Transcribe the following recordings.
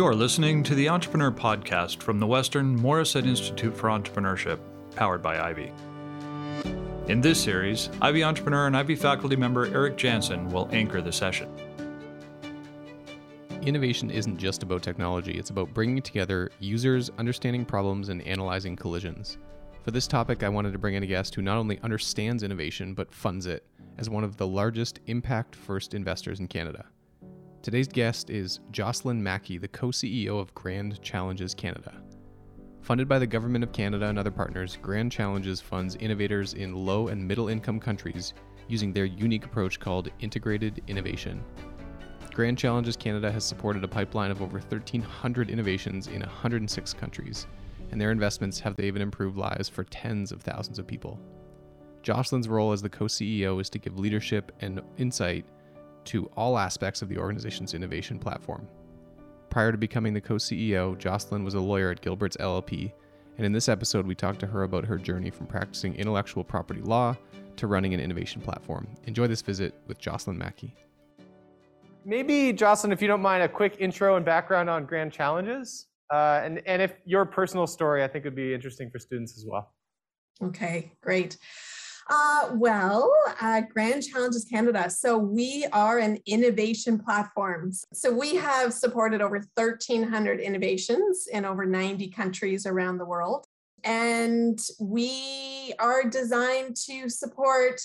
You're listening to the Entrepreneur Podcast from the Western Morrissette Institute for Entrepreneurship, powered by Ivey. In this series, Ivey entrepreneur and Ivey faculty member Eric Janssen will anchor the session. Innovation isn't just about technology, it's about bringing together users, understanding problems, and analyzing collisions. For this topic, I wanted to bring in a guest who not only understands innovation, but funds it as one of the largest impact first investors in Canada. Today's guest is Jocelyn Mackie, the co CEO of Grand Challenges Canada. Funded by the Government of Canada and other partners, Grand Challenges funds innovators in low and middle income countries using their unique approach called integrated innovation. Grand Challenges Canada has supported a pipeline of over 1,300 innovations in 106 countries, and their investments have even improved lives for tens of thousands of people. Jocelyn's role as the co CEO is to give leadership and insight to all aspects of the organization's innovation platform. Prior to becoming the co CEO, Jocelyn was a lawyer at Gilbert's LLP, and in this episode, we talked to her about her journey from practicing intellectual property law to running an innovation platform. Enjoy this visit with Jocelyn Mackie. Maybe, Jocelyn, if you don't mind, a quick intro and background on Grand Challenges. Uh, and, and if your personal story, I think would be interesting for students as well. Okay, great. Uh, well, uh, Grand Challenges Canada. So we are an innovation platform. So we have supported over 1,300 innovations in over 90 countries around the world. And we are designed to support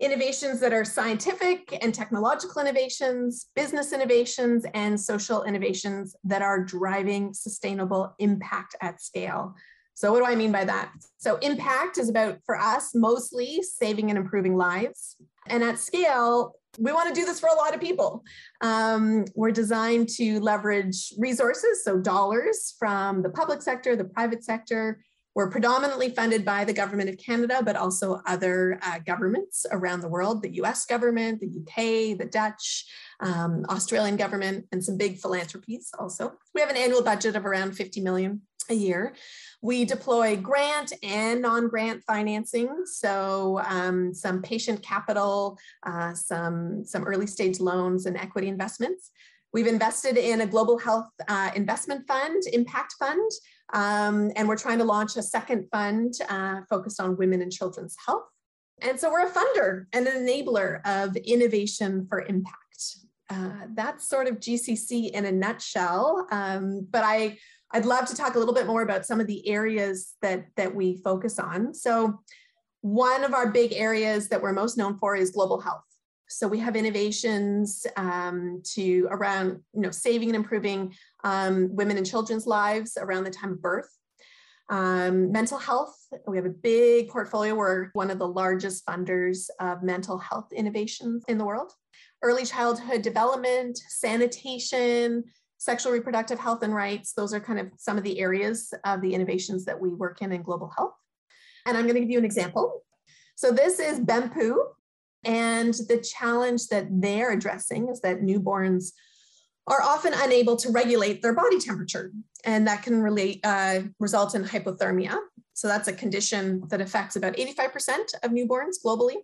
innovations that are scientific and technological innovations, business innovations, and social innovations that are driving sustainable impact at scale. So, what do I mean by that? So, impact is about, for us, mostly saving and improving lives. And at scale, we want to do this for a lot of people. Um, we're designed to leverage resources, so dollars from the public sector, the private sector. We're predominantly funded by the government of Canada, but also other uh, governments around the world the US government, the UK, the Dutch, um, Australian government, and some big philanthropies also. We have an annual budget of around 50 million a year. We deploy grant and non-grant financing, so um, some patient capital, uh, some, some early stage loans and equity investments. We've invested in a global health uh, investment fund, impact fund, um, and we're trying to launch a second fund uh, focused on women and children's health. And so we're a funder and an enabler of innovation for impact. Uh, that's sort of GCC in a nutshell. Um, but I I'd love to talk a little bit more about some of the areas that, that we focus on. So one of our big areas that we're most known for is global health. So we have innovations um, to around you know saving and improving um, women and children's lives around the time of birth. Um, mental health, we have a big portfolio. We're one of the largest funders of mental health innovations in the world. Early childhood development, sanitation, sexual reproductive health and rights. Those are kind of some of the areas of the innovations that we work in in global health. And I'm going to give you an example. So this is BEMPU, and the challenge that they're addressing is that newborns are often unable to regulate their body temperature, and that can relate, uh, result in hypothermia. So that's a condition that affects about 85% of newborns globally.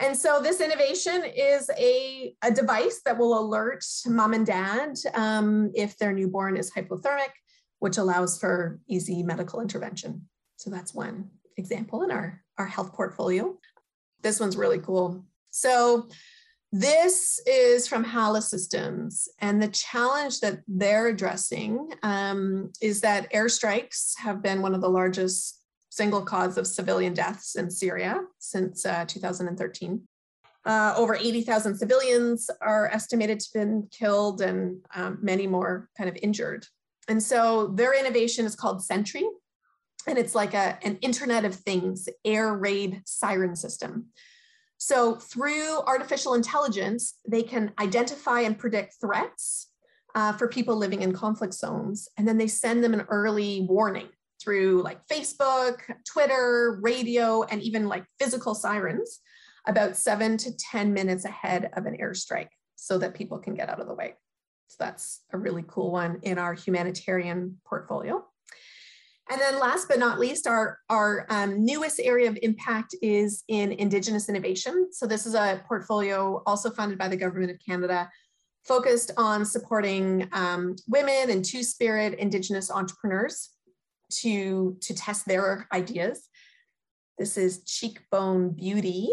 And so this innovation is a, a device that will alert mom and dad um, if their newborn is hypothermic, which allows for easy medical intervention. So that's one example in our, our health portfolio. This one's really cool. So this is from HALA Systems, and the challenge that they're addressing um, is that airstrikes have been one of the largest single cause of civilian deaths in Syria since uh, 2013. Uh, over 80,000 civilians are estimated to have been killed and um, many more kind of injured. And so their innovation is called Sentry, and it's like a, an Internet of Things air raid siren system. So through artificial intelligence, they can identify and predict threats uh, for people living in conflict zones, and then they send them an early warning through like Facebook, Twitter, radio, and even like physical sirens about seven to 10 minutes ahead of an airstrike so that people can get out of the way. So that's a really cool one in our humanitarian portfolio. And then last but not least, our, our um, newest area of impact is in Indigenous innovation. So this is a portfolio also funded by the Government of Canada focused on supporting um, women and two spirit Indigenous entrepreneurs to, to test their ideas. This is Cheekbone Beauty.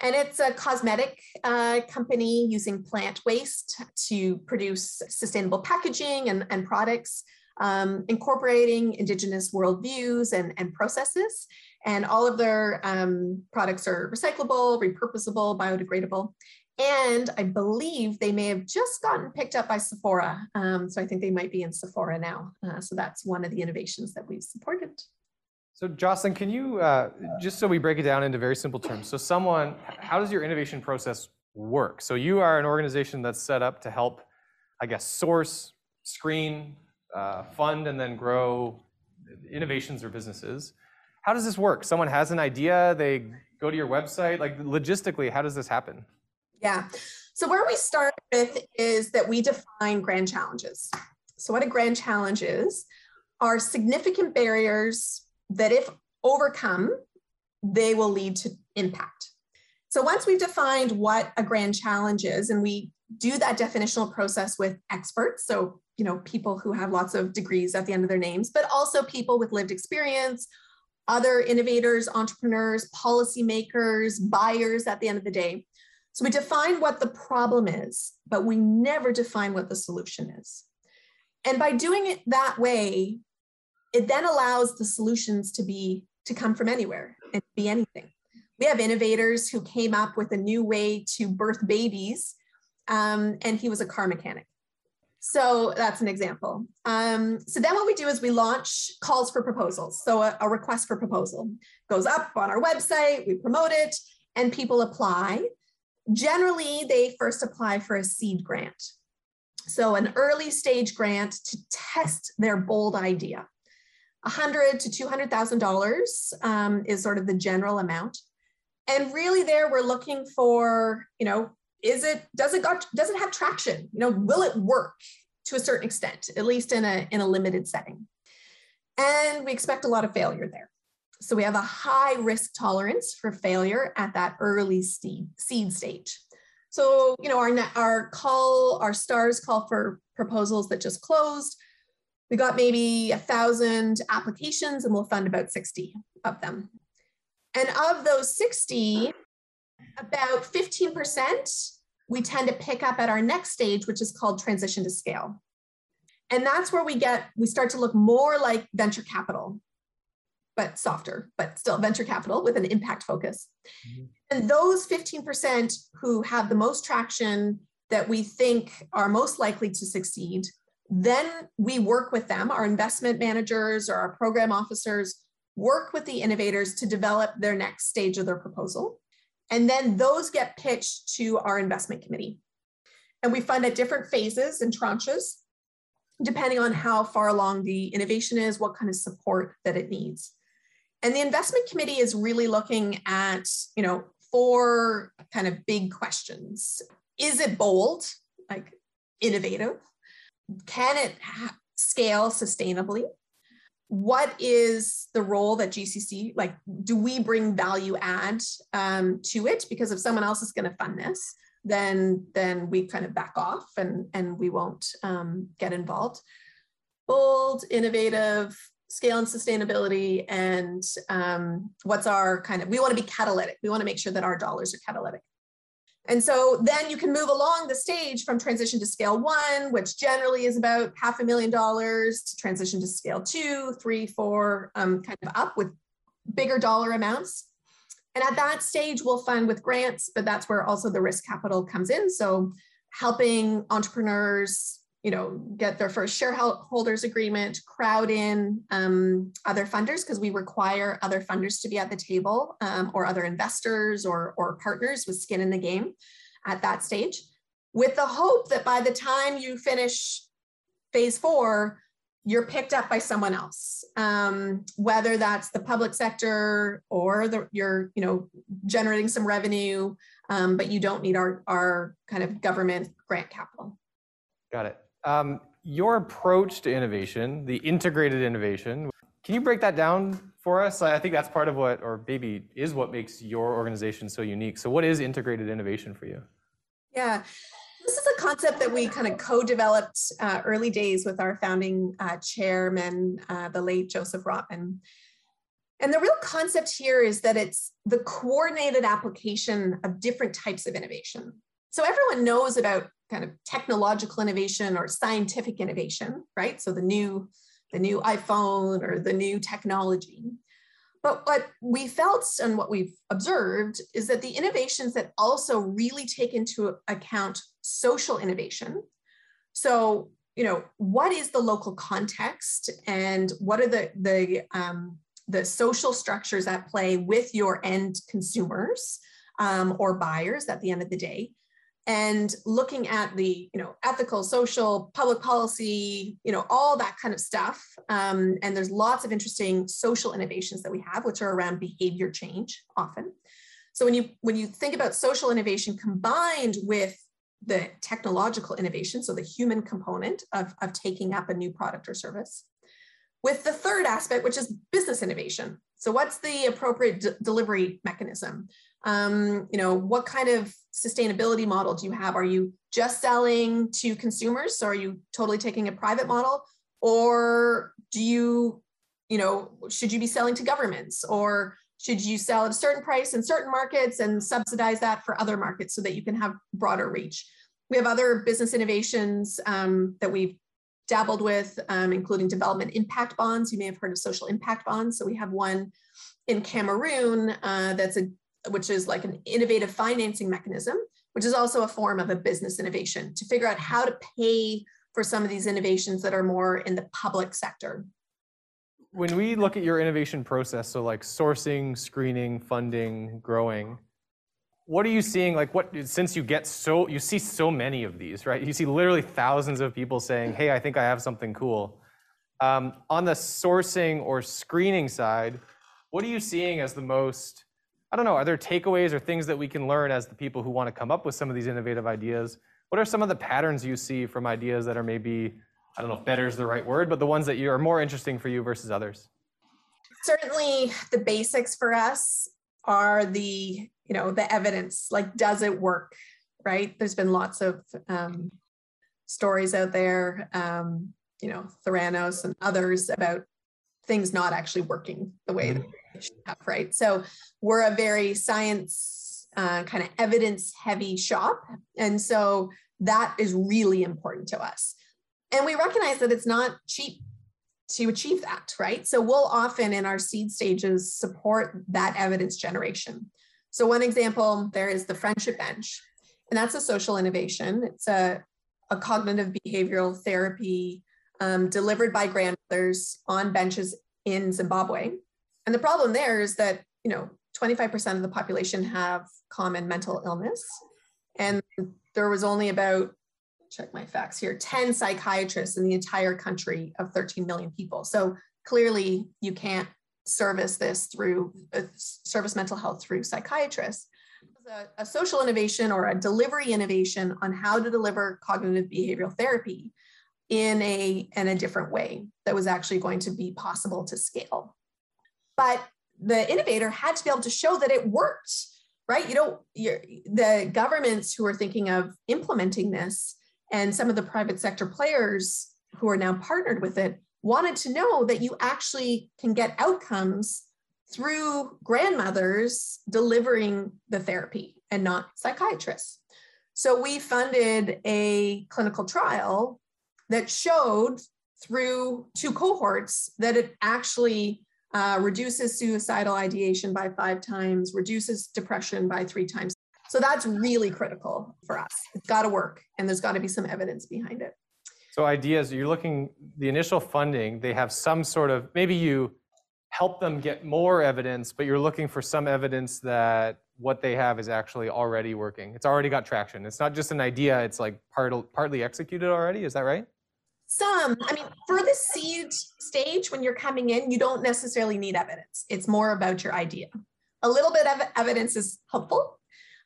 And it's a cosmetic uh, company using plant waste to produce sustainable packaging and, and products, um, incorporating Indigenous worldviews and, and processes. And all of their um, products are recyclable, repurposable, biodegradable. And I believe they may have just gotten picked up by Sephora. Um, so I think they might be in Sephora now. Uh, so that's one of the innovations that we've supported. So Jocelyn, can you, uh, just so we break it down into very simple terms, so someone, how does your innovation process work? So you are an organization that's set up to help, I guess, source, screen, Uh, fund, and then grow innovations or businesses. How does this work? Someone has an idea, they go to your website, like logistically, how does this happen? Yeah. So where we start with is that we define grand challenges. So what a grand challenge is are significant barriers that if overcome, they will lead to impact. So once we've defined what a grand challenge is, and we do that definitional process with experts, so you know people who have lots of degrees at the end of their names, but also people with lived experience, other innovators, entrepreneurs, policymakers, buyers at the end of the day. So we define what the problem is, but we never define what the solution is. And by doing it that way, it then allows the solutions to be to come from anywhere and be anything. We have innovators who came up with a new way to birth babies, um, and he was a car mechanic. So that's an example. Um, so then what we do is we launch calls for proposals. So a, a request for proposal goes up on our website, we promote it, and people apply. Generally, they first apply for a seed grant. So an early stage grant to test their bold idea. 100 to 200,000 um, dollars is sort of the general amount. And really there we're looking for, you know, is it does it got does it have traction? You know, will it work to a certain extent, at least in a in a limited setting? And we expect a lot of failure there. So we have a high risk tolerance for failure at that early seed, seed stage. So, you know, our, our call, our stars call for proposals that just closed. We got maybe a thousand applications and we'll fund about 60 of them. And of those 60, about 15% we tend to pick up at our next stage, which is called transition to scale. And that's where we get, we start to look more like venture capital but softer, but still venture capital with an impact focus. Mm-hmm. And those 15% who have the most traction that we think are most likely to succeed, then we work with them, our investment managers or our program officers work with the innovators to develop their next stage of their proposal. And then those get pitched to our investment committee. And we fund at different phases and tranches, depending on how far along the innovation is, what kind of support that it needs. And the investment committee is really looking at, you know, four kind of big questions. Is it bold, like innovative? Can it ha- scale sustainably? What is the role that GCC, like, do we bring value add um, to it? Because if someone else is going to fund this, then then we kind of back off and and we won't um, get involved. Bold, innovative, scale and sustainability and um, what's our kind of we want to be catalytic we want to make sure that our dollars are catalytic and so then you can move along the stage from transition to scale one which generally is about half a million dollars to transition to scale two three four um, kind of up with bigger dollar amounts. And at that stage we'll fund with grants but that's where also the risk capital comes in. So helping entrepreneurs you know, get their first shareholders agreement, crowd in um, other funders because we require other funders to be at the table um, or other investors or, or partners with skin in the game at that stage, with the hope that by the time you finish phase four, you're picked up by someone else, um, whether that's the public sector or the, you're, you know, generating some revenue, um, but you don't need our, our kind of government grant capital. Got it. Um, your approach to innovation, the integrated innovation, can you break that down for us? I think that's part of what, or maybe is what makes your organization so unique. So, what is integrated innovation for you? Yeah. This is a concept that we kind of co-developed uh, early days with our founding uh, chairman, uh, the late Joseph Rotman. And the real concept here is that it's the coordinated application of different types of innovation. So everyone knows about kind of technological innovation or scientific innovation, right? So the new, the new iPhone or the new technology. But what we felt and what we've observed is that the innovations that also really take into account social innovation. So, you know, what is the local context and what are the, the, um, the social structures at play with your end consumers um, or buyers at the end of the day? And looking at the you know ethical social public policy you know all that kind of stuff um, and there's lots of interesting social innovations that we have which are around behavior change often. So when you when you think about social innovation combined with the technological innovation so the human component of, of taking up a new product or service with the third aspect which is business innovation so what's the appropriate delivery mechanism um, you know, what kind of sustainability model do you have? Are you just selling to consumers? So are you totally taking a private model? Or do you, you know, should you be selling to governments? Or should you sell at a certain price in certain markets and subsidize that for other markets so that you can have broader reach? We have other business innovations um, that we've dabbled with, um, including development impact bonds. You may have heard of social impact bonds. So we have one in Cameroon uh, that's a which is like an innovative financing mechanism, which is also a form of a business innovation to figure out how to pay for some of these innovations that are more in the public sector. When we look at your innovation process, so like sourcing, screening, funding, growing, what are you seeing like what since you get so you see so many of these right you see literally thousands of people saying hey i think i have something cool um, on the sourcing or screening side what are you seeing as the most I don't know, are there takeaways or things that we can learn as the people who want to come up with some of these innovative ideas? What are some of the patterns you see from ideas that are maybe, I don't know if better is the right word, but the ones that you are more interesting for you versus others? Certainly the basics for us are the, you know, the evidence, like does it work, right? There's been lots of um, stories out there, um, you know, Theranos and others about things not actually working the way they should have, right? So we're a very science uh, kind of evidence heavy shop. And so that is really important to us. And we recognize that it's not cheap to achieve that, right? So we'll often in our seed stages support that evidence generation. So one example there is the friendship bench, and that's a social innovation. It's a, a cognitive behavioral therapy um, delivered by grandmothers on benches in Zimbabwe. And the problem there is that, you know, 25% of the population have common mental illness. And there was only about, check my facts here, 10 psychiatrists in the entire country of 13 million people. So clearly you can't service this through uh, service mental health through psychiatrists. A, a social innovation or a delivery innovation on how to deliver cognitive behavioral therapy in a in a different way that was actually going to be possible to scale but the innovator had to be able to show that it worked right you know the governments who are thinking of implementing this and some of the private sector players who are now partnered with it wanted to know that you actually can get outcomes through grandmothers delivering the therapy and not psychiatrists so we funded a clinical trial that showed through two cohorts that it actually uh, reduces suicidal ideation by five times, reduces depression by three times. So that's really critical for us. It's got to work, and there's got to be some evidence behind it. So ideas, you're looking the initial funding. They have some sort of maybe you help them get more evidence, but you're looking for some evidence that what they have is actually already working. It's already got traction. It's not just an idea. It's like part, partly executed already. Is that right? Some, I mean, for the seed stage, when you're coming in, you don't necessarily need evidence. It's more about your idea. A little bit of evidence is helpful,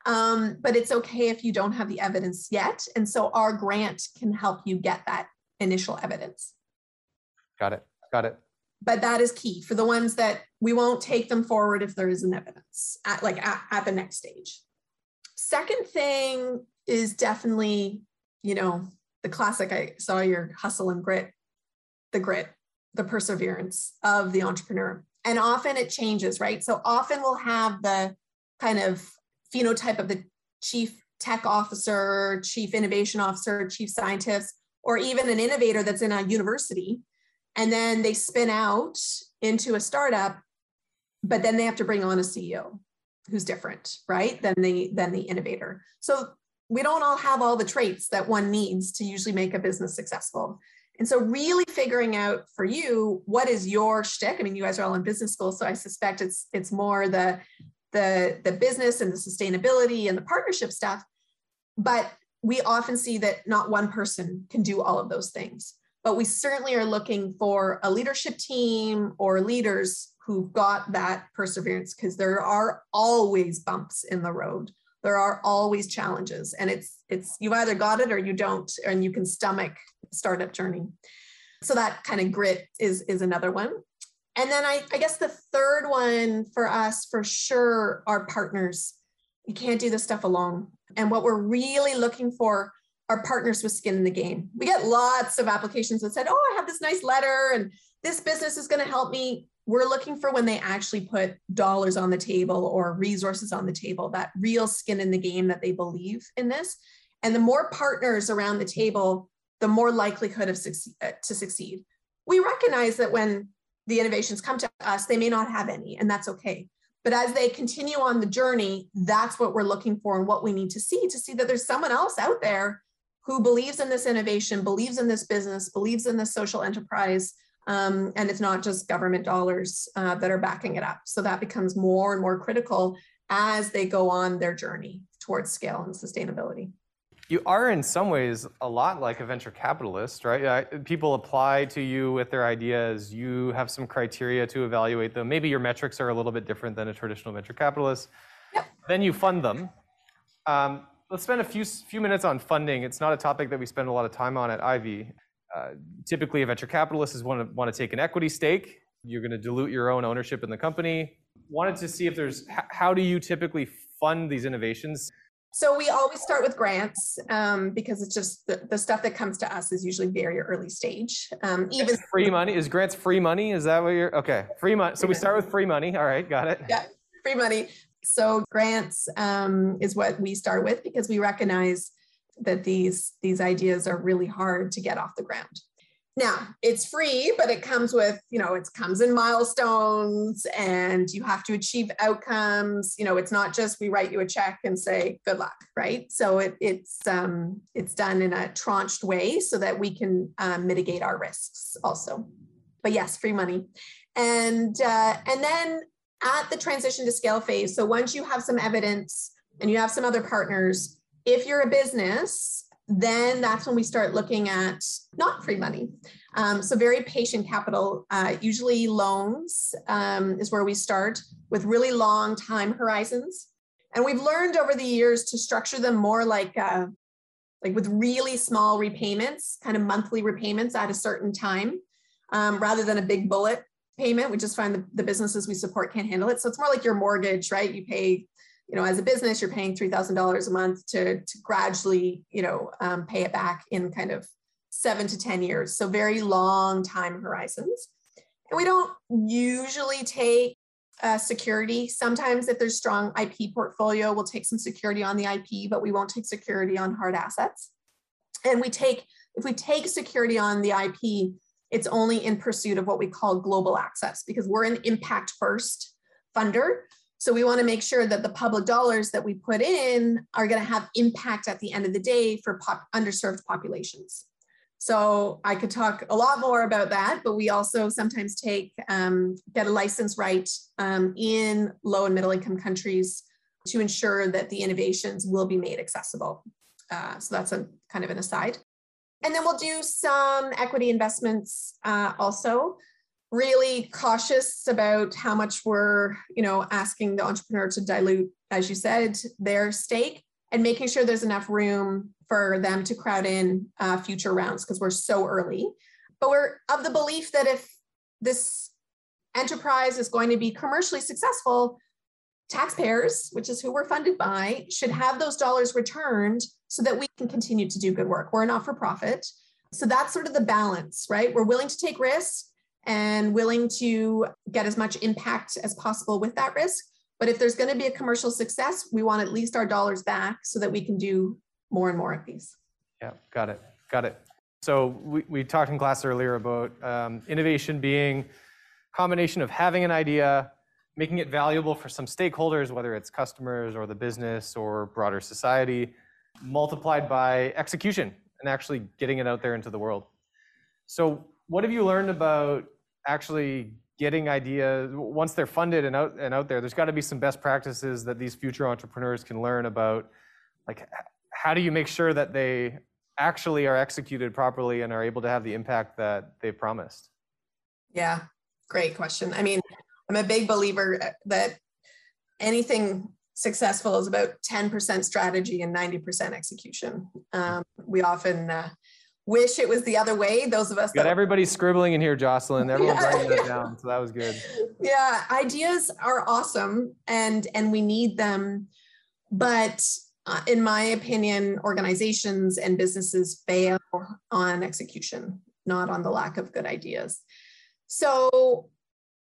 um, but it's okay if you don't have the evidence yet. And so our grant can help you get that initial evidence. Got it. Got it. But that is key for the ones that we won't take them forward if there isn't evidence at like at, at the next stage. Second thing is definitely, you know, the classic. I saw your hustle and grit, the grit, the perseverance of the entrepreneur. And often it changes, right? So often we'll have the kind of phenotype of the chief tech officer, chief innovation officer, chief scientist, or even an innovator that's in a university. And then they spin out into a startup, but then they have to bring on a CEO who's different, right? Than the than the innovator. So we don't all have all the traits that one needs to usually make a business successful. And so really figuring out for you what is your shtick. I mean, you guys are all in business school, so I suspect it's it's more the the the business and the sustainability and the partnership stuff. But we often see that not one person can do all of those things. But we certainly are looking for a leadership team or leaders who've got that perseverance because there are always bumps in the road there are always challenges and it's it's you've either got it or you don't and you can stomach startup journey so that kind of grit is is another one and then I, I guess the third one for us for sure are partners you can't do this stuff alone and what we're really looking for are partners with skin in the game we get lots of applications that said oh i have this nice letter and this business is going to help me we're looking for when they actually put dollars on the table or resources on the table, that real skin in the game that they believe in this. And the more partners around the table, the more likelihood of succeed, to succeed. We recognize that when the innovations come to us, they may not have any, and that's okay. But as they continue on the journey, that's what we're looking for and what we need to see to see that there's someone else out there who believes in this innovation, believes in this business, believes in this social enterprise, um, and it's not just government dollars uh, that are backing it up. So that becomes more and more critical as they go on their journey towards scale and sustainability. You are, in some ways, a lot like a venture capitalist, right? People apply to you with their ideas. You have some criteria to evaluate them. Maybe your metrics are a little bit different than a traditional venture capitalist. Yep. Then you fund them. Um, let's spend a few few minutes on funding. It's not a topic that we spend a lot of time on at Ivey. Uh, typically, a venture capitalist is want to want to take an equity stake. You're going to dilute your own ownership in the company. Wanted to see if there's how do you typically fund these innovations? So we always start with grants um, because it's just the, the, stuff that comes to us is usually very early stage. Um, even it's free money is grants free money. Is that what you're okay? Free money. So we start with free money. All right, got it. Yeah, free money. So grants um, is what we start with because we recognize that these these ideas are really hard to get off the ground now it's free but it comes with you know it comes in milestones and you have to achieve outcomes. You know it's not just we write you a check and say good luck right? So it, it's um, it's done in a tranched way so that we can um, mitigate our risks also. But yes free money. And uh, and then at the transition to scale phase so once you have some evidence and you have some other partners if you're a business, then that's when we start looking at not free money. Um, so, very patient capital, uh, usually loans um, is where we start with really long time horizons. And we've learned over the years to structure them more like, uh, like with really small repayments, kind of monthly repayments at a certain time, um, rather than a big bullet payment. We just find the, the businesses we support can't handle it. So it's more like your mortgage, right? You pay you know, as a business, you're paying $3,000 a month to, to gradually, you know, um, pay it back in kind of seven to 10 years. So very long time horizons. And we don't usually take uh, security. Sometimes if there's strong IP portfolio, we'll take some security on the IP, but we won't take security on hard assets. And we take, if we take security on the IP, it's only in pursuit of what we call global access because we're an impact first funder. So we want to make sure that the public dollars that we put in are going to have impact at the end of the day for pop, underserved populations. So I could talk a lot more about that, but we also sometimes take um, get a license right um, in low and middle income countries to ensure that the innovations will be made accessible. Uh, so that's a kind of an aside. And then we'll do some equity investments uh, also really cautious about how much we're you know asking the entrepreneur to dilute as you said their stake and making sure there's enough room for them to crowd in uh, future rounds because we're so early but we're of the belief that if this enterprise is going to be commercially successful taxpayers, which is who we're funded by, should have those dollars returned so that we can continue to do good work. We're a not for profit. So that's sort of the balance, right? We're willing to take risks and willing to get as much impact as possible with that risk. But if there's going to be a commercial success, we want at least our dollars back so that we can do more and more of these. Yeah, got it. Got it. So we, we talked in class earlier about um, innovation being a combination of having an idea, making it valuable for some stakeholders, whether it's customers or the business or broader society, multiplied by execution and actually getting it out there into the world. So what have you learned about actually getting ideas once they're funded and out and out there? There's got to be some best practices that these future entrepreneurs can learn about, like how do you make sure that they actually are executed properly and are able to have the impact that they've promised? Yeah, great question. I mean, I'm a big believer that anything successful is about 10% strategy and 90% execution. Um, we often uh, wish it was the other way. Those of us got everybody scribbling in here, Jocelyn. Everyone's yeah. writing that down, so that was good. Yeah, ideas are awesome, and and we need them, but uh, in my opinion, organizations and businesses fail on execution, not on the lack of good ideas. So,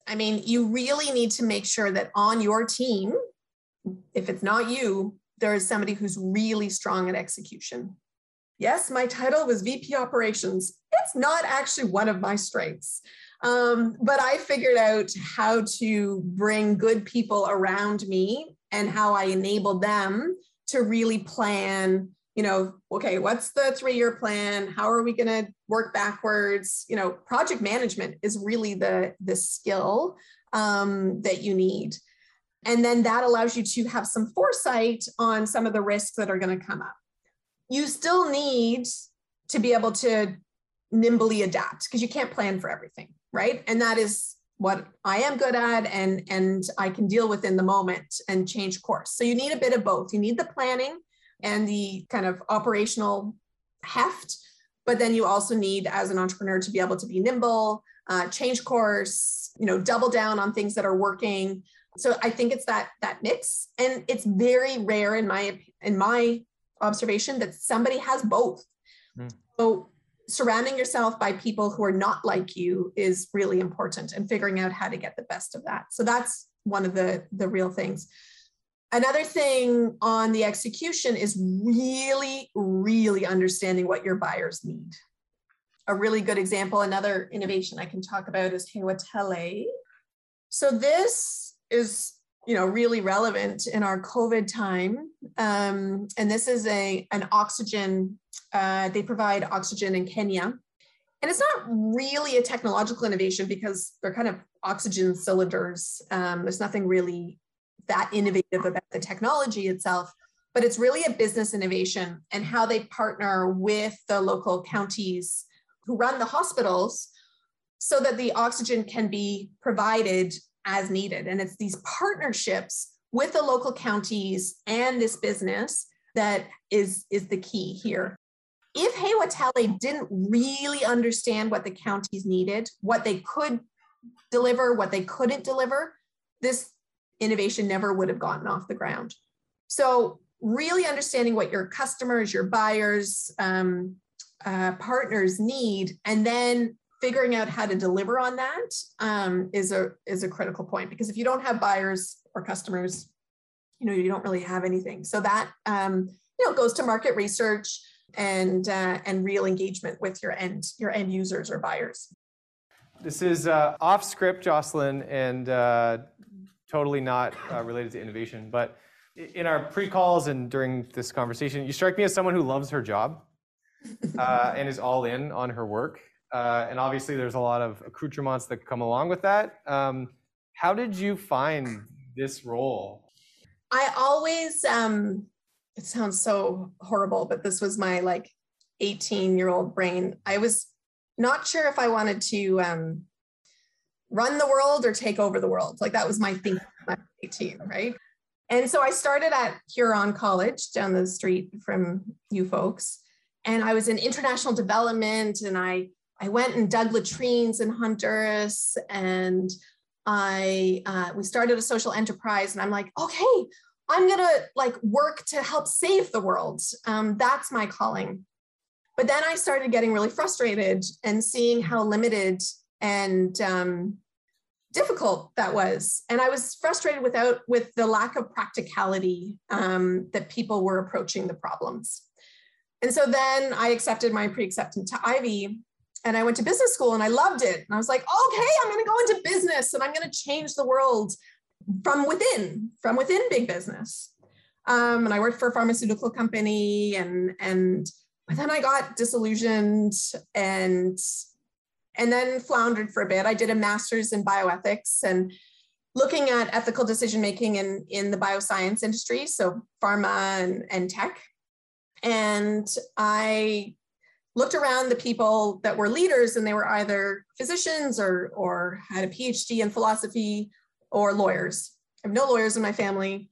I mean, you really need to make sure that on your team, if it's not you, there is somebody who's really strong at execution. Yes, my title was VP Operations. It's not actually one of my strengths. Um, but I figured out how to bring good people around me and how I enabled them to really plan you know okay what's the three year plan how are we going to work backwards you know project management is really the the skill um, that you need and then that allows you to have some foresight on some of the risks that are going to come up you still need to be able to nimbly adapt because you can't plan for everything right and that is what I am good at and and I can deal with in the moment and change course. So you need a bit of both. You need the planning and the kind of operational heft, but then you also need as an entrepreneur to be able to be nimble, uh, change course, you know, double down on things that are working. So I think it's that that mix, and it's very rare in my in my observation that somebody has both. Mm. So surrounding yourself by people who are not like you is really important and figuring out how to get the best of that. So that's one of the, the real things. Another thing on the execution is really, really understanding what your buyers need. A really good example, another innovation I can talk about is Hewatele. So this is you know really relevant in our covid time. Um, and this is a an oxygen uh, they provide oxygen in kenya. And it's not really a technological innovation because they're kind of oxygen cylinders. Um, there's nothing really that innovative about the technology itself but it's really a business innovation and how they partner with the local counties who run the hospitals so that the oxygen can be provided as needed. And it's these partnerships with the local counties and this business that is, is the key here. If Hewatele didn't really understand what the counties needed, what they could deliver, what they couldn't deliver, this innovation never would have gotten off the ground. So, really understanding what your customers, your buyers, um, uh, partners need, and then figuring out how to deliver on that um, is a is a critical point because if you don't have buyers or customers, you know you don't really have anything. So that um, you know goes to market research and uh, and real engagement with your end your end users or buyers. This is uh, off script, Jocelyn, and uh, totally not uh, related to innovation. But in our pre calls and during this conversation, you strike me as someone who loves her job uh, and is all in on her work. Uh, and obviously, there's a lot of accoutrements that come along with that. Um, how did you find this role? I always, um, it sounds so horrible, but this was my like 18 year old brain. I was not sure if I wanted to um, run the world or take over the world. Like that was my thing at 18, right? And so I started at Huron College down the street from you folks. And I was in international development and I I went and dug latrines in Honduras and I uh, we started a social enterprise, and I'm like, okay, I'm gonna like work to help save the world. Um, that's my calling. But then I started getting really frustrated and seeing how limited and um, difficult that was, and I was frustrated without with the lack of practicality um, that people were approaching the problems. And so then I accepted my pre-acceptance to Ivey and I went to business school and I loved it. And I was like, okay, I'm going to go into business and I'm going to change the world from within, from within big business. Um, and I worked for a pharmaceutical company and and but then I got disillusioned and and then floundered for a bit. I did a master's in bioethics and looking at ethical decision making in in the bioscience industry, so pharma and, and tech. And I looked around the people that were leaders and they were either physicians or, or had a PhD in philosophy or lawyers. I have no lawyers in my family,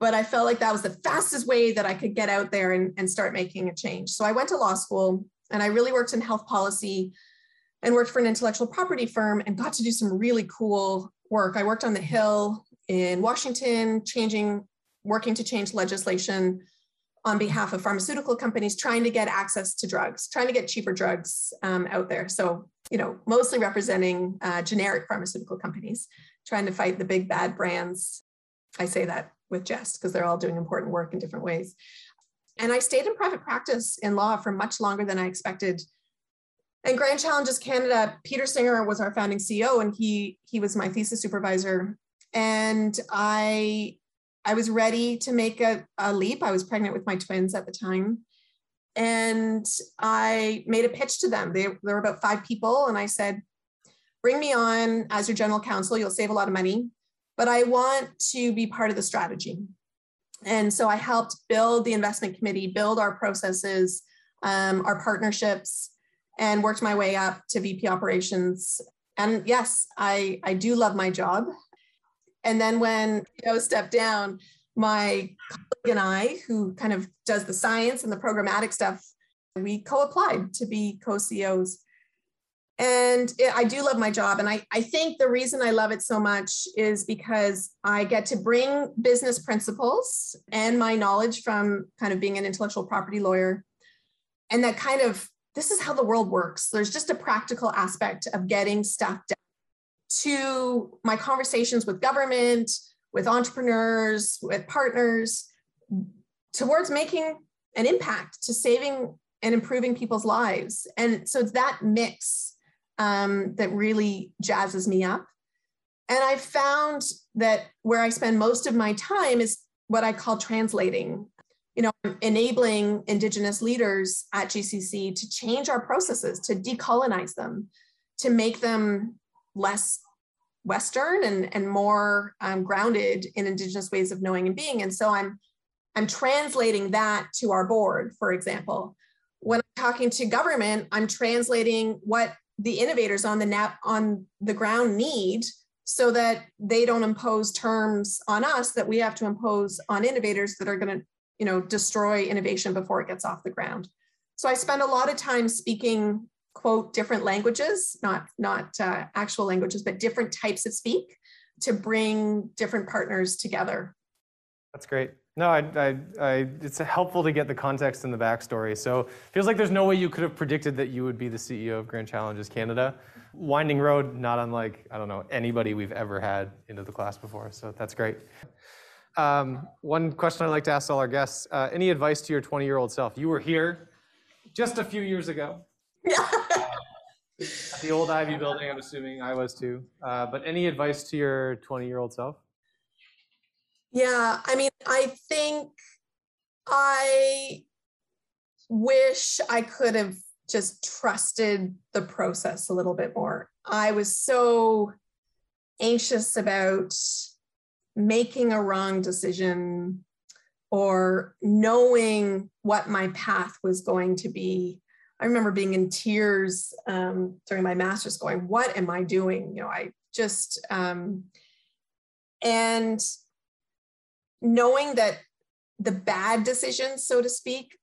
but I felt like that was the fastest way that I could get out there and, and start making a change. So I went to law school and I really worked in health policy and worked for an intellectual property firm and got to do some really cool work. I worked on the Hill in Washington, changing, working to change legislation on behalf of pharmaceutical companies trying to get access to drugs, trying to get cheaper drugs um, out there. So, you know, mostly representing uh, generic pharmaceutical companies, trying to fight the big bad brands. I say that with jest because they're all doing important work in different ways. And I stayed in private practice in law for much longer than I expected. And Grand Challenges Canada, Peter Singer was our founding CEO, and he he was my thesis supervisor. And I I was ready to make a, a leap. I was pregnant with my twins at the time. And I made a pitch to them. They, there were about five people. And I said, bring me on as your general counsel. You'll save a lot of money, but I want to be part of the strategy. And so I helped build the investment committee, build our processes, um, our partnerships, and worked my way up to VP operations. And yes, I, I do love my job. And then when Joe stepped down, my colleague and I, who kind of does the science and the programmatic stuff, we co-applied to be co-CEOs. And it, I do love my job. And I, I think the reason I love it so much is because I get to bring business principles and my knowledge from kind of being an intellectual property lawyer. And that kind of, this is how the world works. There's just a practical aspect of getting stuff done to my conversations with government, with entrepreneurs, with partners, towards making an impact, to saving and improving people's lives. And so it's that mix um, that really jazzes me up. And I found that where I spend most of my time is what I call translating, you know, enabling Indigenous leaders at GCC to change our processes, to decolonize them, to make them less Western and, and more um, grounded in Indigenous ways of knowing and being. And so I'm, I'm translating that to our board, for example. When I'm talking to government, I'm translating what the innovators on the nap on the ground need so that they don't impose terms on us that we have to impose on innovators that are going to you know destroy innovation before it gets off the ground so i spend a lot of time speaking quote different languages, not not uh, actual languages, but different types of speak to bring different partners together. That's great. No, I, I, I, it's helpful to get the context and the backstory. So feels like there's no way you could have predicted that you would be the CEO of Grand Challenges Canada. Winding road, not unlike I don't know anybody we've ever had into the class before. So that's great. Um, one question I'd like to ask all our guests: uh, Any advice to your 20-year-old self? You were here just a few years ago. the old Ivey building, I'm assuming I was too. Uh, but any advice to your 20 year old self? Yeah, I mean, I think I wish I could have just trusted the process a little bit more. I was so anxious about making a wrong decision or knowing what my path was going to be I remember being in tears um, during my master's, going, "What am I doing?" You know, I just um, and knowing that the bad decisions, so to speak,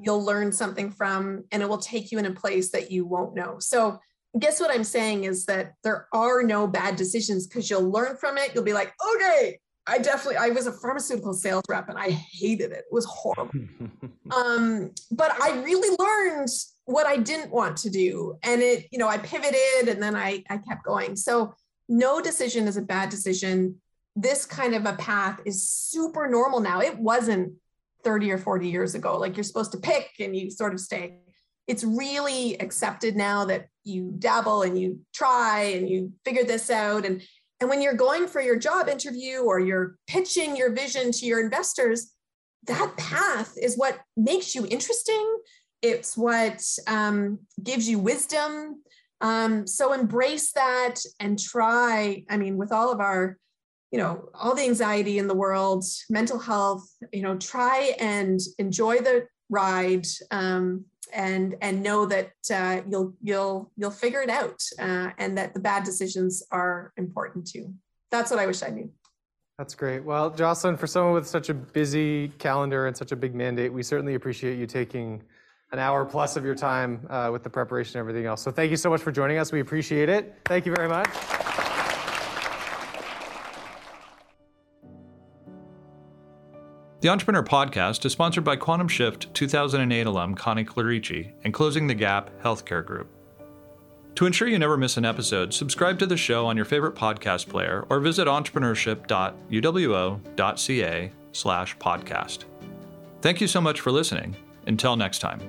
you'll learn something from, and it will take you in a place that you won't know. So guess what I'm saying is that there are no bad decisions because you'll learn from it. You'll be like, okay, I definitely I was a pharmaceutical sales rep and I hated it. It was horrible. um, but I really learned what I didn't want to do. And it, you know, I pivoted and then I I kept going. So no decision is a bad decision. This kind of a path is super normal now. It wasn't 30 or 40 years ago. Like you're supposed to pick and you sort of stay. It's really accepted now that you dabble and you try and you figure this out. And and when you're going for your job interview or you're pitching your vision to your investors, that path is what makes you interesting. It's what um, gives you wisdom. Um, so embrace that and try. I mean, with all of our, you know, all the anxiety in the world, mental health, you know, try and enjoy the ride. Um, and and know that uh, you'll you'll you'll figure it out uh, and that the bad decisions are important too. That's what i wish i knew. That's great. Well jocelyn for someone with such a busy calendar and such a big mandate we certainly appreciate you taking an hour plus of your time uh, with the preparation and everything else. So thank you so much for joining us. We appreciate it. Thank you very much The Entrepreneur Podcast is sponsored by Quantum Shift 2008 alum Connie Clerici and Closing the Gap Healthcare Group. To ensure you never miss an episode, subscribe to the show on your favorite podcast player or visit entrepreneurship.uwo.ca slash podcast. Thank you so much for listening. Until next time.